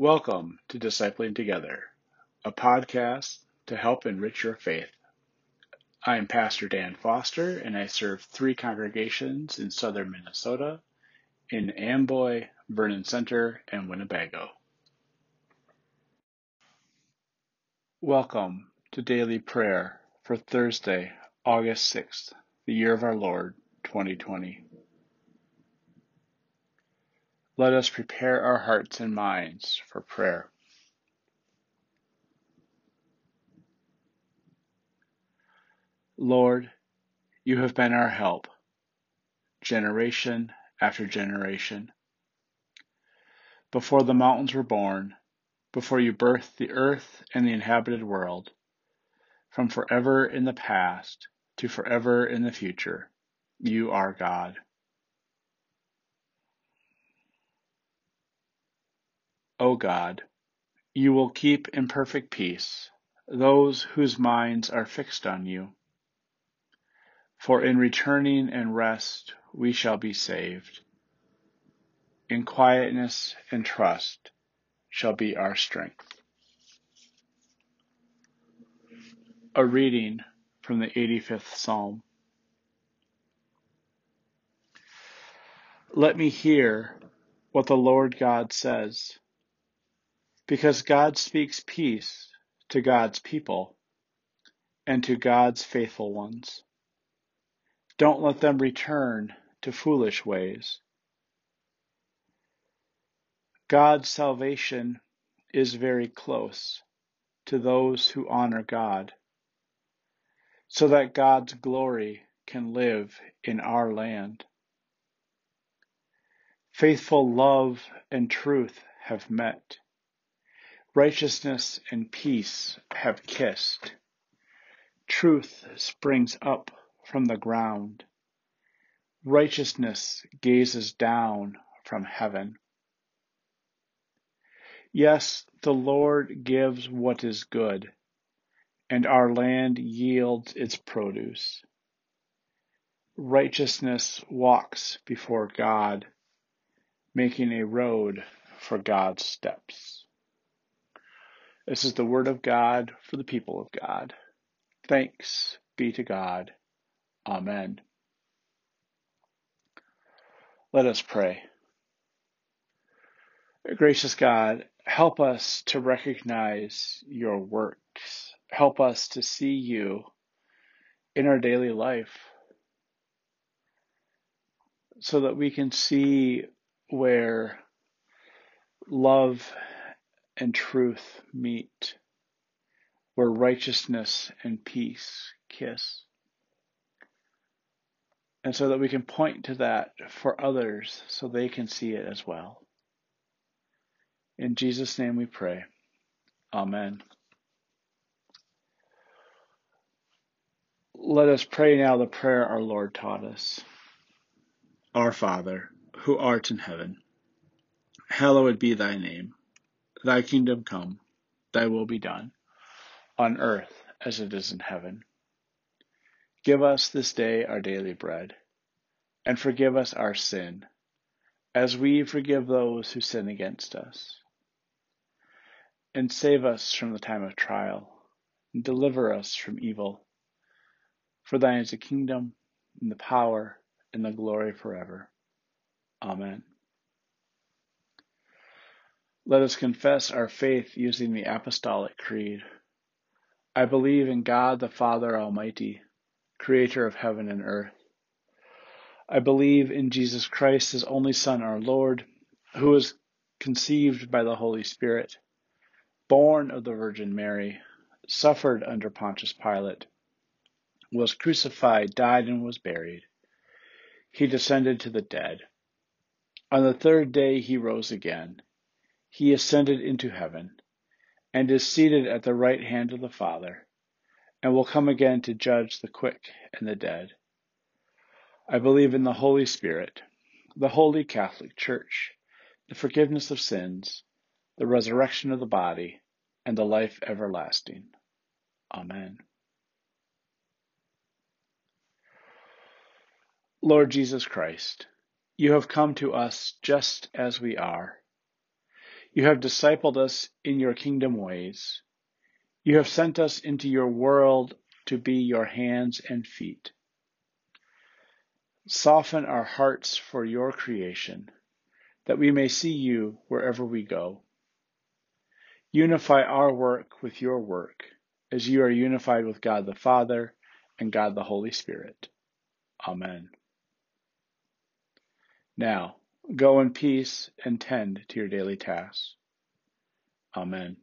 Welcome to Discipling Together, a podcast to help enrich your faith. I am Pastor Dan Foster, and I serve three congregations in southern Minnesota in Amboy, Vernon Center, and Winnebago. Welcome to daily prayer for Thursday, August 6th, the year of our Lord, 2020. Let us prepare our hearts and minds for prayer. Lord, you have been our help, generation after generation. Before the mountains were born, before you birthed the earth and the inhabited world, from forever in the past to forever in the future, you are God. O God, you will keep in perfect peace those whose minds are fixed on you. For in returning and rest we shall be saved. In quietness and trust shall be our strength. A reading from the 85th Psalm. Let me hear what the Lord God says because God speaks peace to God's people and to God's faithful ones. Don't let them return to foolish ways. God's salvation is very close to those who honor God, so that God's glory can live in our land. Faithful love and truth have met Righteousness and peace have kissed. Truth springs up from the ground. Righteousness gazes down from heaven. Yes, the Lord gives what is good, and our land yields its produce. Righteousness walks before God, making a road for God's steps. This is the word of God for the people of God. Thanks be to God. Amen. Let us pray. Gracious God, help us to recognize your works. Help us to see you in our daily life so that we can see where love and truth meet, where righteousness and peace kiss. And so that we can point to that for others so they can see it as well. In Jesus' name we pray. Amen. Let us pray now the prayer our Lord taught us. Our Father, who art in heaven, hallowed be thy name. Thy kingdom come, thy will be done, on earth as it is in heaven. Give us this day our daily bread, and forgive us our sin, as we forgive those who sin against us. And save us from the time of trial, and deliver us from evil. For thine is the kingdom, and the power, and the glory forever. Amen. Let us confess our faith using the Apostolic Creed. I believe in God the Father Almighty, creator of heaven and earth. I believe in Jesus Christ, his only Son, our Lord, who was conceived by the Holy Spirit, born of the Virgin Mary, suffered under Pontius Pilate, was crucified, died, and was buried. He descended to the dead. On the third day he rose again he ascended into heaven, and is seated at the right hand of the Father, and will come again to judge the quick and the dead. I believe in the Holy Spirit, the holy Catholic Church, the forgiveness of sins, the resurrection of the body, and the life everlasting. Amen. Lord Jesus Christ, you have come to us just as we are You have discipled us in your kingdom ways. You have sent us into your world to be your hands and feet. Soften our hearts for your creation, that we may see you wherever we go. Unify our work with your work, as you are unified with God the Father and God the Holy Spirit. Amen. Now, go in peace and tend to your daily tasks. Amen.